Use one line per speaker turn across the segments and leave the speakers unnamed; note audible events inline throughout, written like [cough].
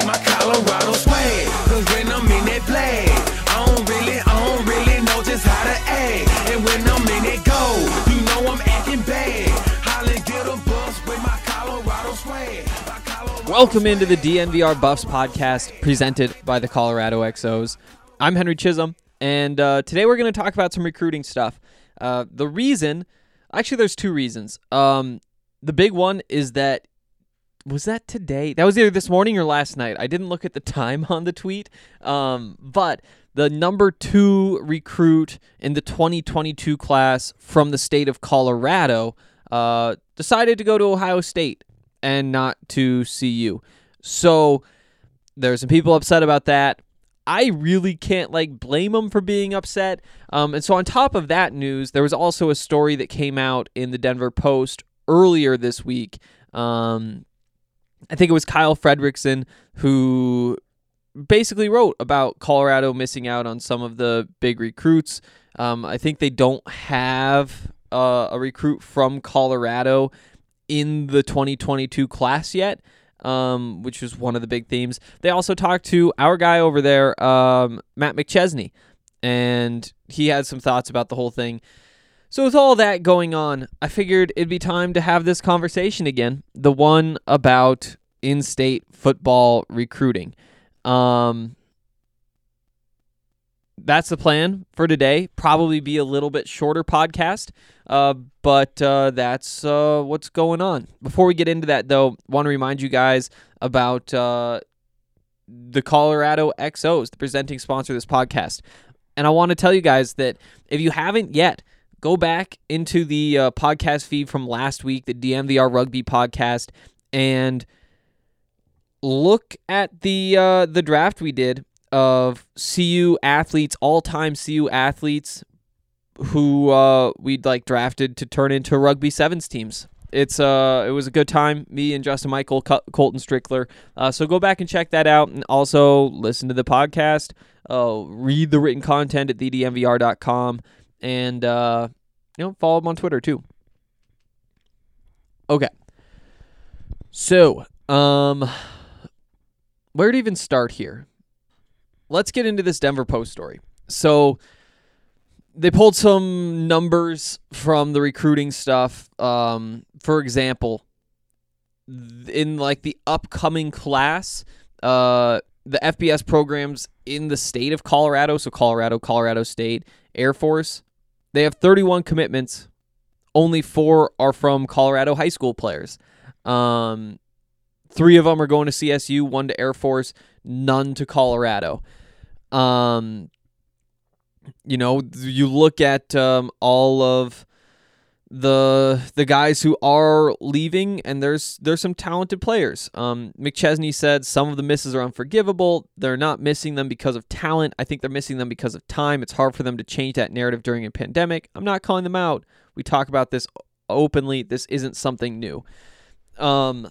Like my Colorado swag. Cause when I'm in that flag, I don't really, I don't really know just how to act. And when I'm in it go, you know I'm acting bad. Holly get a bus with my Colorado swag.
Welcome into the DNVR Buffs podcast presented by the Colorado XOs. I'm Henry Chisholm, and uh, today we're going to talk about some recruiting stuff. Uh, the reason, actually, there's two reasons. Um, the big one is that was that today? That was either this morning or last night. I didn't look at the [laughs] time on the tweet, um, but the number two recruit in the 2022 class from the state of Colorado uh, decided to go to Ohio State and not to CU. So there's some people upset about that. I really can't like blame them for being upset. Um, and so on top of that news, there was also a story that came out in the Denver Post earlier this week. Um, I think it was Kyle Fredrickson who basically wrote about Colorado missing out on some of the big recruits. Um, I think they don't have uh, a recruit from Colorado in the 2022 class yet, um, which was one of the big themes. They also talked to our guy over there, um, Matt McChesney, and he had some thoughts about the whole thing. So, with all that going on, I figured it'd be time to have this conversation again the one about in state football recruiting. Um, that's the plan for today. Probably be a little bit shorter podcast, uh, but uh, that's uh, what's going on. Before we get into that, though, want to remind you guys about uh, the Colorado XOs, the presenting sponsor of this podcast. And I want to tell you guys that if you haven't yet, go back into the uh, podcast feed from last week, the DNVR Rugby podcast, and look at the uh, the draft we did of CU athletes, all time CU athletes who uh, we'd like drafted to turn into rugby sevens teams. It's uh, it was a good time. Me and Justin Michael, Col- Colton Strickler. Uh, so go back and check that out, and also listen to the podcast. Uh, read the written content at thednvr.com, and uh, you know follow them on Twitter too. Okay. So, um, where to even start here? Let's get into this Denver Post story. So they pulled some numbers from the recruiting stuff. Um, for example, in like the upcoming class, uh, the FBS programs in the state of Colorado, so Colorado, Colorado State, Air Force, they have 31 commitments. Only four are from Colorado high school players. Um, three of them are going to CSU, one to Air Force, none to Colorado. Um, you know, you look at um, all of the the guys who are leaving, and there's there's some talented players. Um, McChesney said some of the misses are unforgivable. They're not missing them because of talent. I think they're missing them because of time. It's hard for them to change that narrative during a pandemic. I'm not calling them out. We talk about this openly. This isn't something new. Um,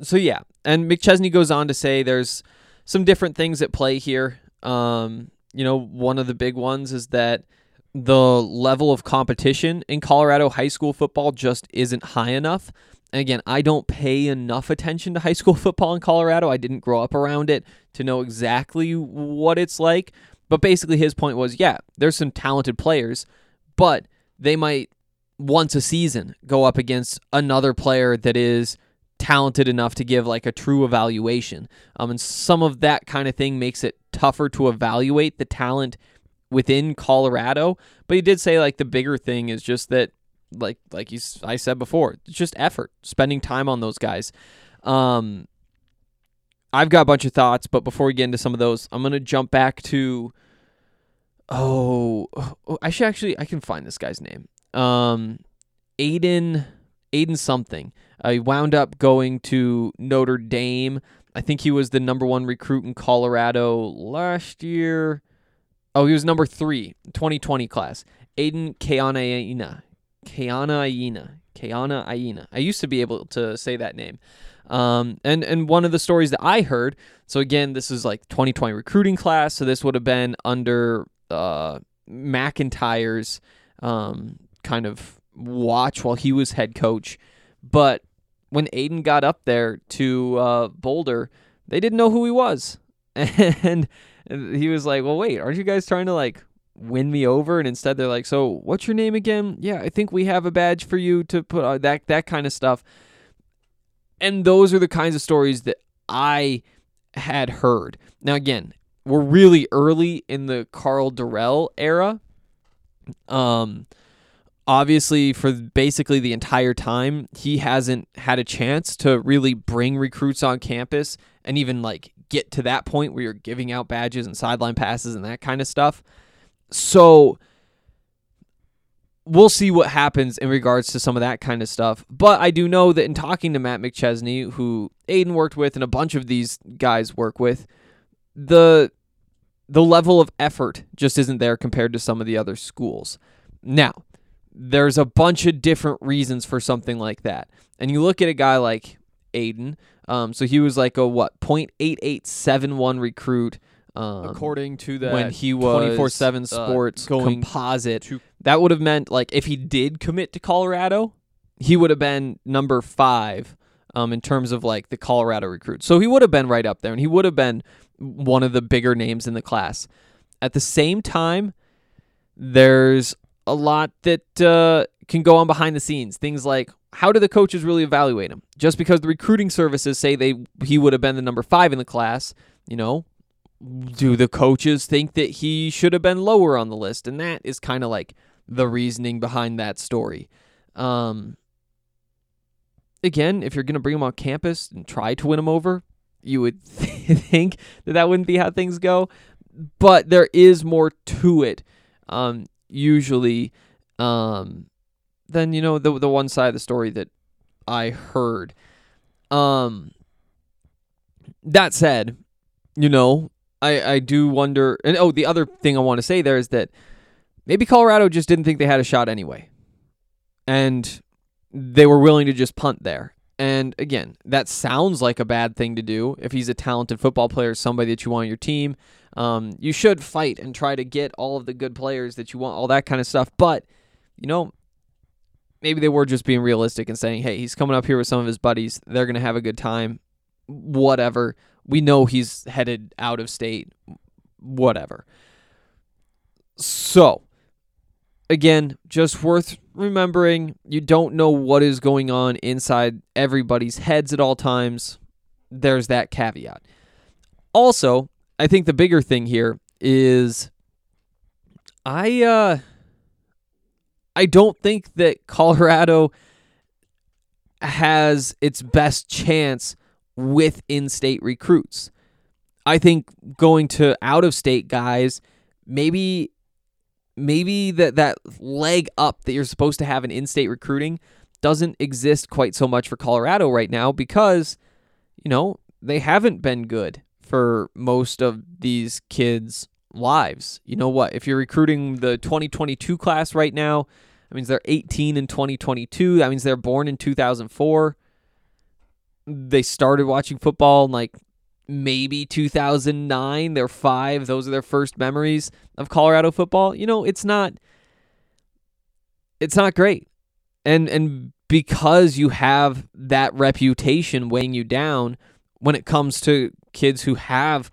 so yeah, and McChesney goes on to say there's some different things at play here. Um, you know, one of the big ones is that the level of competition in Colorado high school football just isn't high enough. And again, I don't pay enough attention to high school [laughs] football in Colorado. I didn't grow up around it to know exactly what it's like. But basically, his point was yeah, there's some talented players, but they might once a season go up against another player that is talented enough to give like a true evaluation. Um, and some of that kind of thing makes it tougher to evaluate the talent within Colorado. But he did say like the bigger thing is just that like like he's I said before, it's just effort, spending time on those guys. Um, I've got a bunch of thoughts, but before we get into some of those, I'm gonna jump back to. Oh, oh, I should actually. I can find this guy's name. Um, Aidan, Aidan something. Uh, wound up going to Notre Dame. I think he was the number one recruit in Colorado last year. Oh, he was number three, 2020 class. Aidan Keana Aina. Keanaaina. I used to be able to say that name. Um, and and one of the stories that I heard. So again, this is like 2020 recruiting class. So this would have been under uh, MacIntyre's um, kind of watch while he was head coach. But when Aidan got up there to uh, Boulder, they didn't know who he was, [laughs] and he was like, "Well, wait, aren't you guys trying to like win me over?" And instead, they're like, "So, what's your name again? Yeah, I think we have a badge for you to put uh, that that kind of stuff." And those are the kinds of stories that I had heard. Now, again, we're really early in the Karl Dorrell era. Um, obviously, for basically the entire time, he hasn't had a chance to really bring recruits on campus and even like get to that point where you're giving out badges and sideline passes and that kind of stuff. So we'll see what happens in regards to some of that kind of stuff. But I do know that in talking to Matt McChesney, who Aidan worked with and a bunch of these guys work with, the the level of effort just isn't there compared to some of the other schools. Now, there's a bunch of different reasons for something like that. And you look at a guy like Aidan, um, so he was like a what, 0.8871 recruit um,
According to that,
when he was
24
7
uh,
sports
going
composite.
to-
that would have meant like if he did commit to Colorado, he would have been number 5 um, in terms of like the Colorado recruits. So he would have been right up there and he would have been one of the bigger names in the class. At the same time, there's a lot that uh, can go on behind the scenes. Things like how do the coaches really evaluate him? Just because the recruiting services say they he would have been the number five in the class, you know, do the coaches think that he should have been lower on the list? And that is kind of like the reasoning behind that story. Um, again, if you're going to bring him on campus and try to win him over, you would [laughs] think that that wouldn't be how things go. But there is more to it, um, usually, um, than you know the the one side of the story that I heard. Um, that said, you know, I I do wonder. And oh, the other thing I want to say there is that maybe Colorado just didn't think they had a shot anyway, and they were willing to just punt there. And again, that sounds like a bad thing to do. If he's a talented football player, somebody that you want on your team, um, you should fight and try to get all of the good players that you want, all that kind of stuff. But, you know, maybe they were just being realistic and saying, hey, he's coming up here with some of his buddies. They're going to have a good time. Whatever. We know he's headed out of state. Whatever. So, again, just worth remembering you don't know what is going on inside everybody's heads at all times. There's that caveat. Also, I think the bigger thing here is I uh I don't think that Colorado has its best chance with in-state recruits. I think going to out-of-state guys maybe maybe that that leg up that you're supposed to have in in-state recruiting doesn't exist quite so much for Colorado right now because you know they haven't been good for most of these kids lives. You know what? If you're recruiting the 2022 class right now that means they're 18 in 2022 that means they're born in 2004 they started watching football in like maybe 2009 they're five. Those are their first memories of colorado football. You know it's not it's not great. And and because you have that reputation weighing you down when it comes to kids who have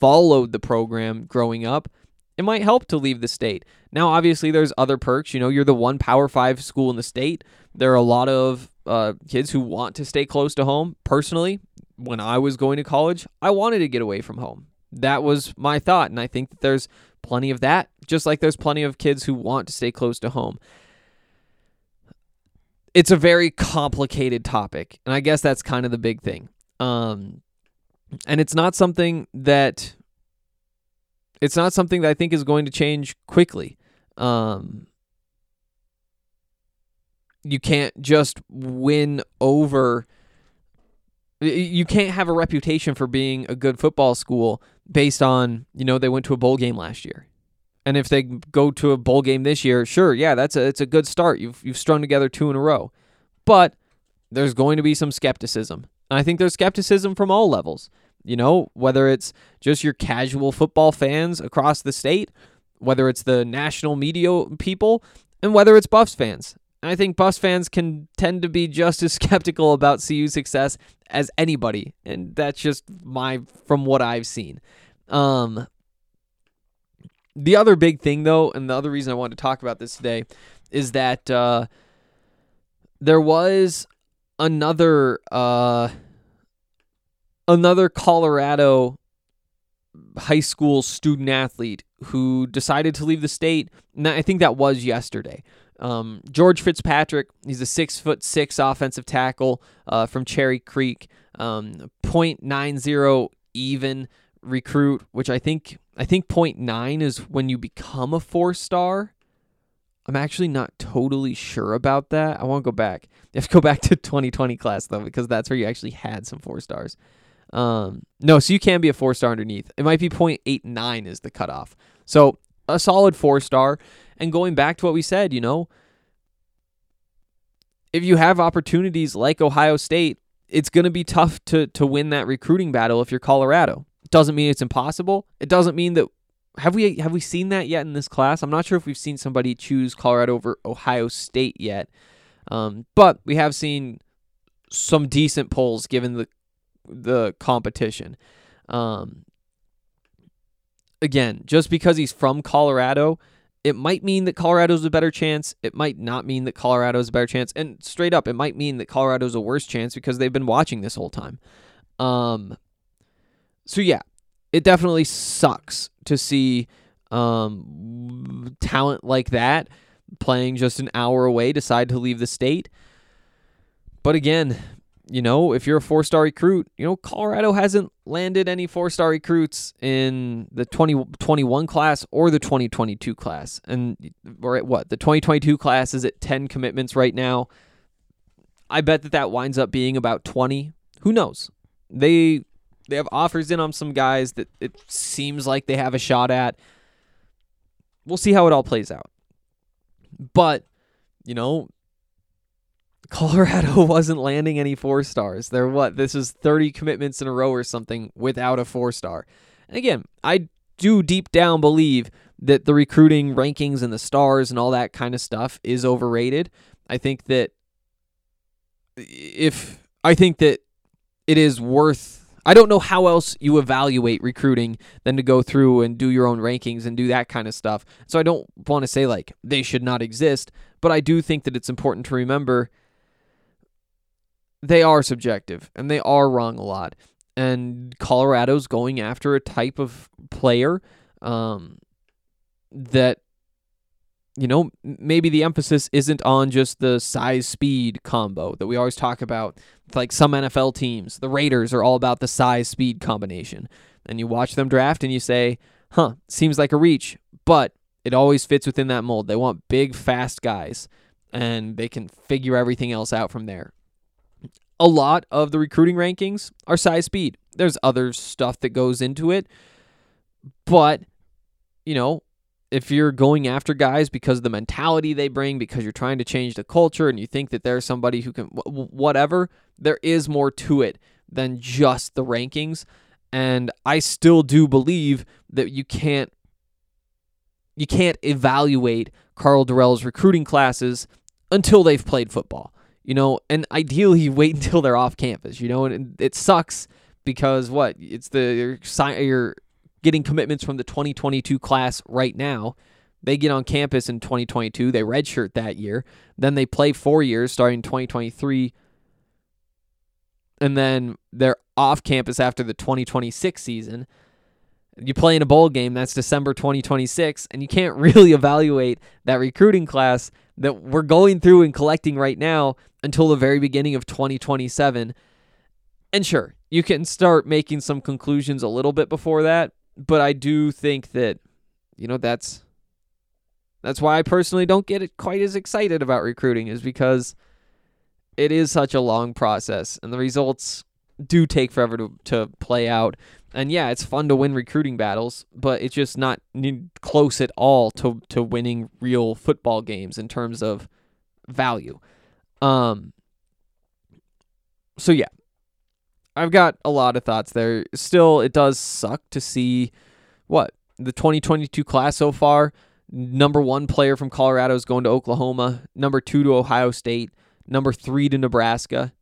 followed the program growing up it might help to leave the state now obviously there's other perks you know you're the one power five school in the state there are a lot of uh, kids who want to stay close to home personally when I was going to college, I wanted to get away from home. That was my thought. And I think that there's plenty of that, just like there's plenty of kids who want to stay close to home. It's a very complicated topic. And I guess that's kind of the big thing. Um, And it's not something that it's not something that I think is going to change quickly. Um, you can't just win over you can't have a reputation for being a good football school based on, you know, they went to a bowl game last year. And if they go to a bowl game this year, sure, yeah, that's a it's a good start. You've you've strung together two in a row. But there's going to be some skepticism. And I think there's skepticism from all levels. You know, whether it's just your casual football fans across the state, whether it's the national media people, and whether it's Buffs fans. I think Buffs fans can tend to be just as [laughs] skeptical about CU success as anybody, and that's just my from what I've seen. Um, the other big thing, though, and the other reason I wanted to talk about this today, is that uh, there was another uh, another Colorado high school student athlete who decided to leave the state. And I think that was yesterday. Um, George Fitzpatrick, he's a six foot six offensive tackle uh, from Cherry Creek, um, 0.90 even recruit, which I think I think 0.9 is when you become a four star. I'm actually not totally sure about that. I want to go back. You have to go back to 2020 class though, because that's where you actually had some four stars. Um, no, so you can be a four star underneath. It might be 0.89 is the cutoff. So a solid four star. And going back to what we said, you know, if you have opportunities like Ohio State, it's going to be tough to to win that recruiting battle if you're Colorado. It doesn't mean it's impossible. It doesn't mean that have we have we seen that yet in this class? I'm not sure if we've seen somebody choose Colorado over Ohio State yet, um, but we have seen some decent polls given the the competition. Um, again, just because he's from Colorado, it might mean that Colorado's a better chance. It might not mean that Colorado's a better chance. And straight up, it might mean that Colorado's a worse chance because they've been watching this whole time. Um, so yeah, it definitely sucks to see um, talent like that playing just an hour away decide to leave the state. But again, you know, if you're a four star recruit, you know, Colorado hasn't landed any four star recruits in the 2021 class or the 2022 class. And we're at what? The 2022 class is at 10 commitments right now. I bet that that winds up being about 20. Who knows? They they have offers in on some guys that it seems like they have a shot at. We'll see how it all plays out. But, you know, Colorado [laughs] wasn't landing any four stars. They're what? This is 30 commitments in a row or something without a four star. And again, I do deep down believe that the recruiting rankings and the stars and all that kind of stuff is overrated. I think that if I think that it is worth I don't know how else you evaluate recruiting than to go through and do your own rankings and do that kind of stuff. So I don't want to say like they should not exist, but I do think that it's important to remember they are subjective and they are wrong a lot. And Colorado's going after a type of player um, that, you know, maybe the emphasis isn't on just the size speed combo that we always talk about. Like some NFL teams, the Raiders are all about the size speed combination. And you watch them draft and you say, huh, seems like a reach, but it always fits within that mold. They want big, fast guys, and they can figure everything else out from there a lot of the recruiting rankings are size speed. There's other stuff that goes into it. But, you know, if you're going after guys because of the mentality they bring, because you're trying to change the culture and you think that there's somebody who can, whatever, there is more to it than just the rankings. And I still do believe that you can't you can't evaluate Karl Dorrell's recruiting classes until they've played football you know, and ideally you [laughs] wait until they're off campus, you know, and it sucks because what it's the you're, you're getting commitments from the 2022 class right now. They get on campus in 2022. They redshirt that year. Then they play four years starting 2023. And then they're off campus after the 2026 season. You play in a bowl game, that's December 2026, and you can't [laughs] really evaluate that recruiting class that we're going through and collecting right now until the very beginning of 2027. And sure, you can start making some conclusions a little bit before that, but I do think that you know that's that's why I personally don't get it quite as excited about recruiting is because it is such a long process and the results do take forever to, to play out. And yeah, it's fun to win recruiting battles, but it's just not close at all to to winning real football games in terms of value. Um so yeah. I've got a lot of thoughts there. Still it does suck to see what the 2022 class so far number 1 player from Colorado is going to Oklahoma, number 2 to Ohio State, number 3 to Nebraska.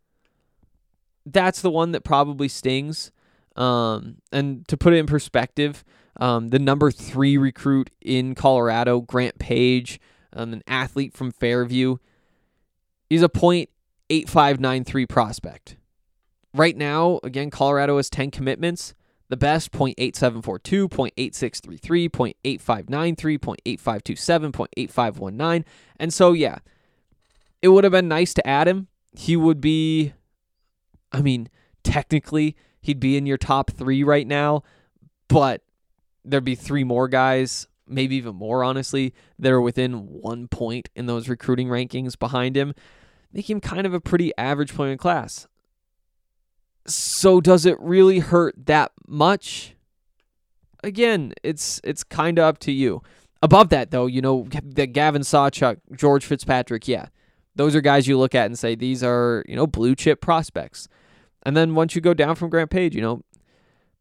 That's the one that probably stings. Um, and to put it in perspective, um, the number three recruit in Colorado, Grant Page, um, an athlete from Fairview, is a .8593 prospect. Right now, again, Colorado has 10 commitments. The best .8742, .8633, .8593, .8527, .8519. And so yeah, it would have been nice to add him. He would be I mean, technically he'd be in your top 3 right now, but there'd be three more guys, maybe even more honestly, that are within 1 point in those recruiting rankings behind him. Make him kind of a pretty average player in class. So does it really hurt that much? Again, it's it's kind of up to you. Above that though, you know, the Gavin Sawchuk, George Fitzpatrick, yeah. Those are guys you look at and say these are, you know, blue chip prospects. And then once you go down from Grant Page, you know,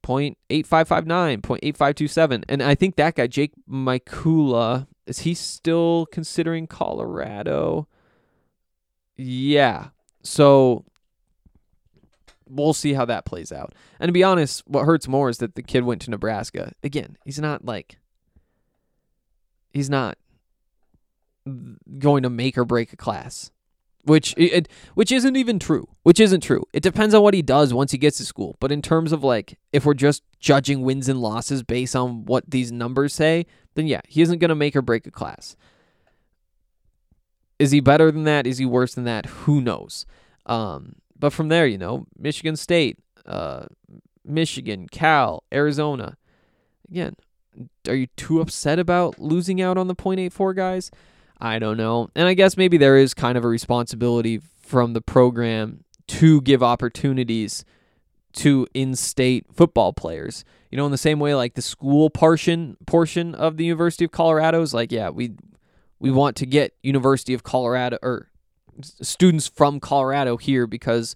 0.8559, 0.8527. And I think that guy, Jake Mikula, is he still considering Colorado? Yeah. So we'll see how that plays out. And to be honest, what hurts more is that the kid went to Nebraska. Again, he's not like he's not going to make or break a class. Which it, which isn't even true. Which isn't true. It depends on what he does once he gets to school. But in terms of like if we're just judging wins and losses based on what these numbers say, then yeah, he isn't going to make or break a class. Is he better than that? Is he worse than that? Who knows? Um, but from there, you know, Michigan State, uh, Michigan, Cal, Arizona. Again, are you too upset about losing out on the .84 guys? I don't know. And I guess maybe there is kind of a responsibility from the program to give opportunities to in-state football players. You know, in the same way like the school portion portion of the University of Colorado is like, yeah, we we want to get University of Colorado or students from Colorado here because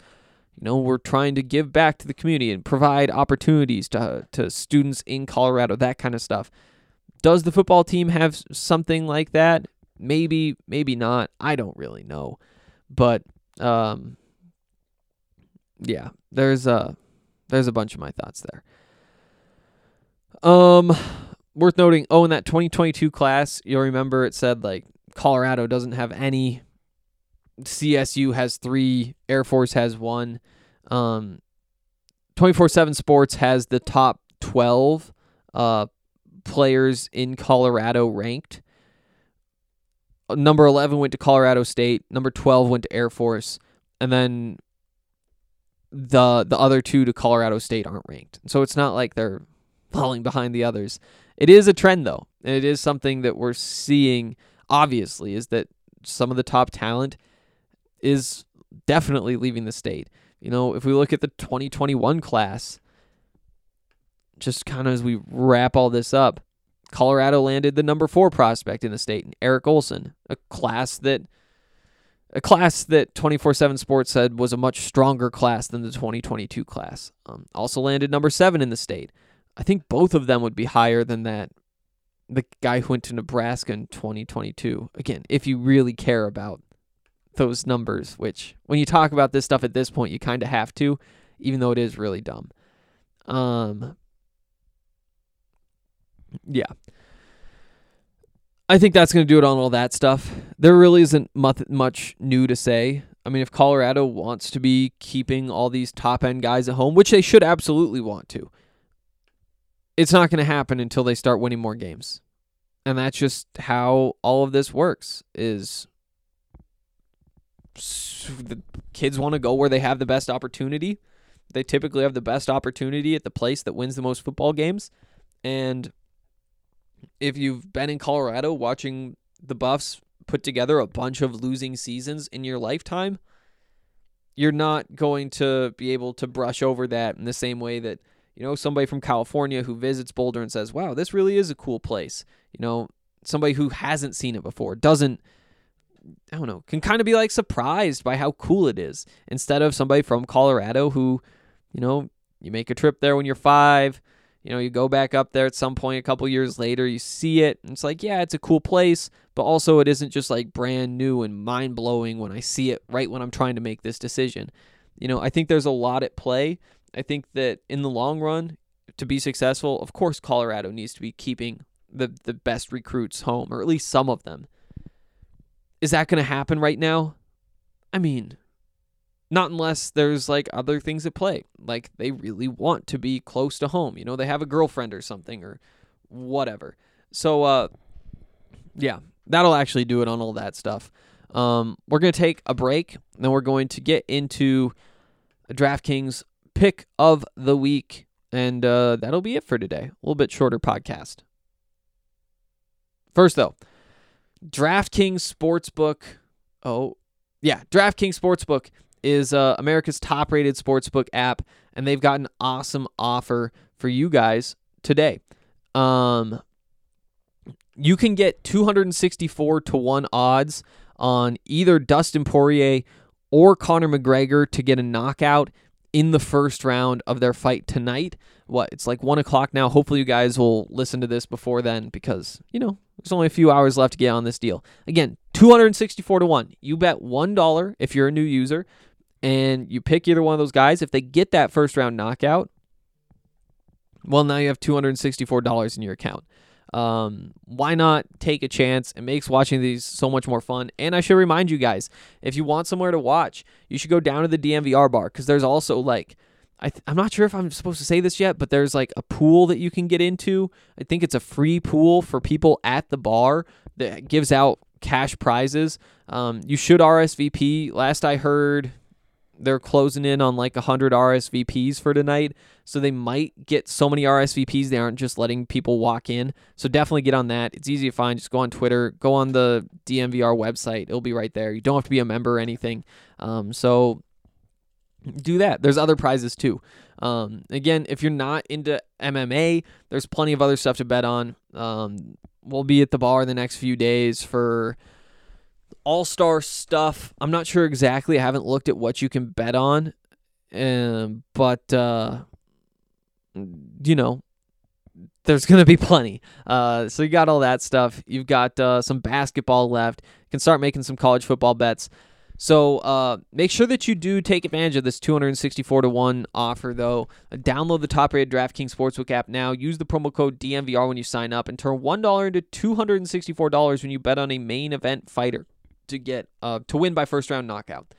you know we're trying to give back to the community and provide opportunities to to students in Colorado that kind of stuff. Does the football team have something like that? Maybe, maybe not. I don't really know. But um yeah, there's a there's a bunch of my thoughts there. Um worth noting, oh in that 2022 class, you'll remember it said like Colorado doesn't have any CSU has 3, Air Force has 1. Um 24/7 Sports has the top 12 uh players in Colorado ranked number 11 went to Colorado State, number 12 went to Air Force, and then the the other two to Colorado State aren't ranked. So it's not like they're [laughs] falling behind the others. It is a trend though. And it is something that we're seeing obviously is that some of the top talent is definitely leaving the state. You know, if we look at the 2021 class, just kind of as we wrap all this up, Colorado landed the number four prospect in the state, Eric Olson, a class that a class that 24/7 Sports said was a much stronger class than the 2022 class. Um, also landed number seven in the state. I think both of them would be higher than that. The guy who went to Nebraska in 2022. Again, if you really care about those numbers, which when you talk about this stuff at this point, you kind of have to, even though it is really dumb. Um, yeah. I think that's going to do it on all that stuff. There really isn't much new to say. I mean, if Colorado wants to be keeping all these top end guys at home, which they should absolutely want to, it's not going to happen until they start winning more games. And that's just how all of this works is the kids want to go where they have the best opportunity. They typically have the best opportunity at the place that wins the most football games. And if you've been in Colorado watching the Buffs put together a bunch of losing seasons in your lifetime, you're not going to be able to brush over that in the same way that, you know, somebody from California who visits Boulder and says, wow, this really is a cool place. You know, somebody who hasn't seen it before doesn't I don't know, can kind of be like surprised by how cool it is instead of somebody from Colorado who, you know, you make a trip there when you're five, you know, you go back up there at some point a couple years later, you see it, and it's like, yeah, it's a cool place, but also it isn't just like brand new and mind blowing when I see it right when I'm trying to make this decision. You know, I think there's a lot at play. I think that in the long run, to be successful, of course, Colorado needs to be keeping the the best recruits home, or at least some of them. Is that going to happen right now? I mean, not unless there's like other things at play. Like they really want to be close to home. You know, they have a girlfriend or something or whatever. So uh yeah, that'll actually do it on all that stuff. Um we're going to take a break, then we're going to get into DraftKings pick of the week and uh that'll be it for today. A little bit shorter podcast. First though, DraftKings Sportsbook. Oh, yeah, DraftKings Sportsbook is uh, America's top rated sportsbook app, and they've got an awesome offer for you guys today. Um, you can get 264 to 1 odds on either Dustin Poirier or Conor McGregor to get a knockout in the first round of their fight tonight. What? It's like 1 o'clock now. Hopefully, you guys will listen to this before then because, you know, there's only a few hours left to get on this deal. Again, 264 to 1. You bet $1 if you're a new user and you pick either one of those guys. If they get that first round knockout, well, now you have $264 in your account. Um, why not take a chance? It makes watching these so much more fun. And I should remind you guys if you want somewhere to watch, you should go down to the DNVR bar because there's also like, I th- I'm not sure if I'm supposed to say this yet, but there's like a pool that you can get into. I think it's a free pool for people at the bar that gives out cash prizes. Um, you should RSVP. Last I heard, they're closing in on like 100 RSVPs for tonight. So they might get so many RSVPs, they aren't just letting people walk in. So definitely get on that. It's easy to find. Just go on Twitter, go on the DNVR website. It'll be right there. You don't have to be a member or anything. Um, so do that. There's other prizes too. Um, again, if you're not into MMA, there's plenty of other stuff to bet on. Um, we'll be at the bar the next few days for all star stuff. I'm not sure exactly. I haven't looked at what you can bet on, um, but uh, you know, there's [laughs] gonna be plenty. Uh, so you got all that stuff. You've got uh, some basketball left. You can start making some college football bets. So uh, make sure that you do take advantage of this 264 to 1 offer, though. Download the top rated DraftKings Sportsbook app now. Use the promo code DNVR when you sign up and turn $1 into $264 when you bet on a main event fighter to get uh, to win by first round knockout.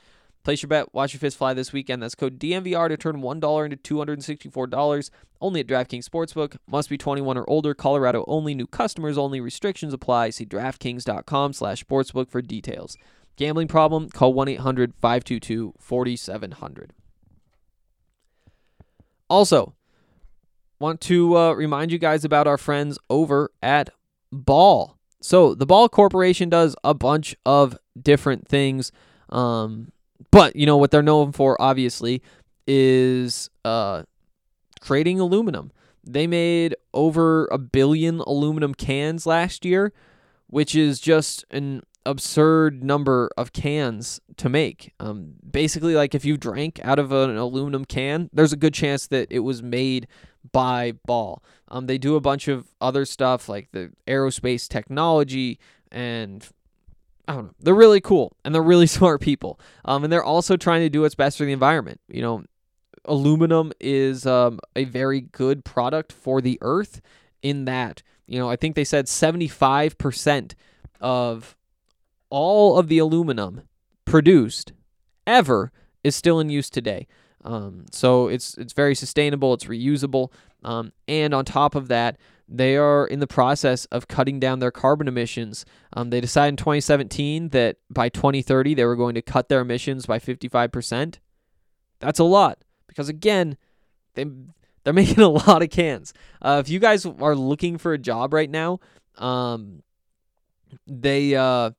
Place your bet, watch your fist fly this weekend. That's code DNVR to turn $1 into $264 only at DraftKings Sportsbook. Must be 21 or older. Colorado only. New customers only. Restrictions apply. See DraftKings.com slash sportsbook for details. Gambling problem? Call 1 800 522 4700. Also, want to uh, remind you guys about our friends over at Ball. So, the Ball Corporation does a bunch of different things. Um, but, you know, what they're known for, obviously, is uh, creating aluminum. They made over a billion aluminum cans last year, which is just an absurd number of cans to make. Um, basically, like if you drank out of an aluminum can, there's a good chance that it was made by Ball. Um, they do a bunch of other stuff like the aerospace technology and I don't know. They're really cool and they're really [laughs] smart people. Um, and they're also trying to do what's best for the environment. You know, aluminum is um, a very good product for the earth in that, you know, I think they said 75% of all of the aluminum produced ever is still in use today. Um, so it's it's very sustainable, it's reusable, um, and on top of that, they are in the process of cutting down their carbon emissions. Um, they decided in 2017 that by 2030 they were going to cut their emissions by 55%. That's a lot because again, they they're [laughs] making a lot of cans. Uh, if you guys are looking for a job right now, um, they uh,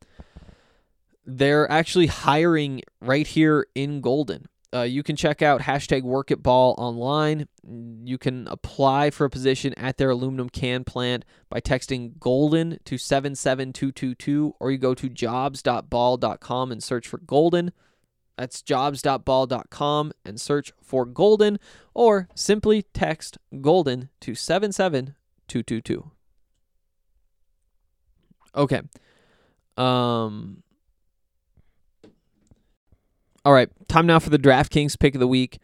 they're actually hiring right here in Golden. Uh, you can check out hashtag work at ball online. You can apply for a position at their aluminum can plant by texting golden to 77222 or you go to jobs.ball.com and search for golden. That's jobs.ball.com and search for golden or simply text golden to 77222. Okay. Um all right, time now for the DraftKings pick of the week.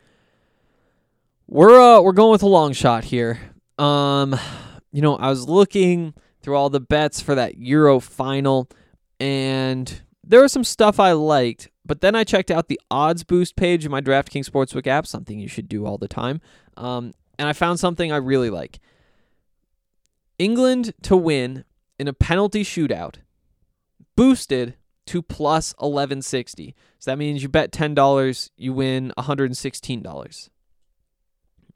We're uh we're going with a long shot here. Um, you know, I was looking through all the bets for that Euro final, and there was some stuff I liked. But then I checked out the odds boost page in my DraftKings Sportsbook app, something you should do all the time. Um, and I found something I really like. England to win in a penalty shootout, boosted to plus 1160. So that means you bet $10, you win $116.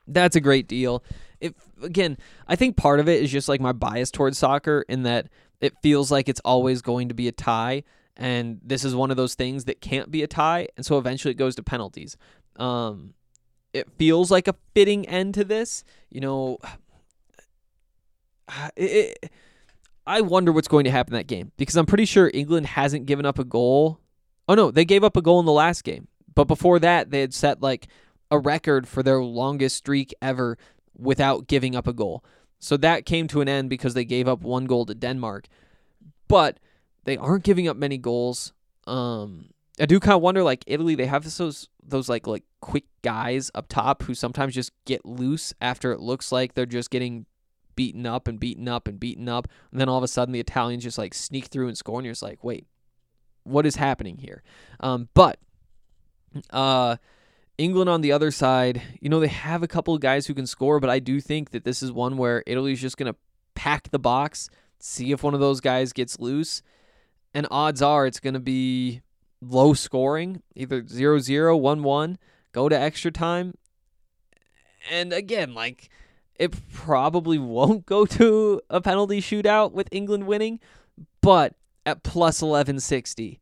That's a great deal. If again, I think part of it is just like my bias towards soccer in that it feels like it's always going to be a tie and this is one of those things that can't be a tie and so eventually it goes to penalties. Um it feels like a fitting end to this, you know, [sighs] it, it I wonder what's going to happen that game because I'm pretty sure England hasn't given up a goal. Oh no, they gave up a goal in the last game. But before that, they had set like a record for their longest streak ever without giving up a goal. So that came to an end because they gave up one goal to Denmark. But they aren't giving up many goals. Um I do kind of wonder like Italy they have those those like like quick guys up top who sometimes just get loose after it looks like they're just getting beaten up and beaten up and beaten up. And then all of a sudden the Italians just like sneak through and score, and you're just like, wait, what is happening here? Um, but uh, England on the other side, you know, they have a couple of guys who can score, but I do think that this is one where Italy's just going to pack the box, see if one of those guys gets loose. And odds are it's going to be low scoring, either 0 0, 1 1, go to extra time. And again, like it probably won't go [laughs] to a penalty shootout with England winning, but at plus 1160,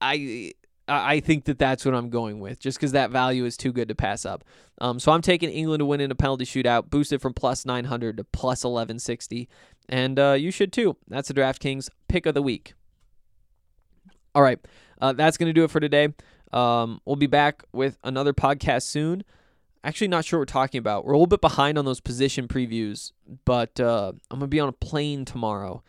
I I think that that's what I'm going with, just because that value is too good to pass up. Um, so I'm taking England to win in a penalty shootout, boosted from plus 900 to plus 1160, and uh, you should too. That's the DraftKings pick of the week. All right, uh, that's going to do it for today. Um, we'll be back with another podcast soon actually not sure what we're talking about. We're a little bit behind on those position previews, but uh, I'm gonna be on a plane tomorrow,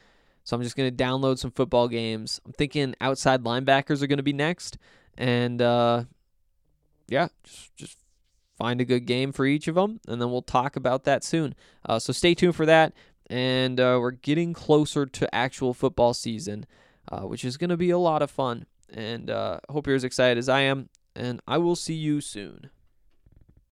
so I'm just gonna download some football games. I'm thinking outside linebackers are gonna be next, and uh, yeah, just just find a good game for each of them, and then we'll talk about that soon. Uh, so stay tuned for that, and uh, we're getting closer to actual football season, uh, which is gonna be a lot of fun. And uh, hope you're as excited as I am, and I will see you soon.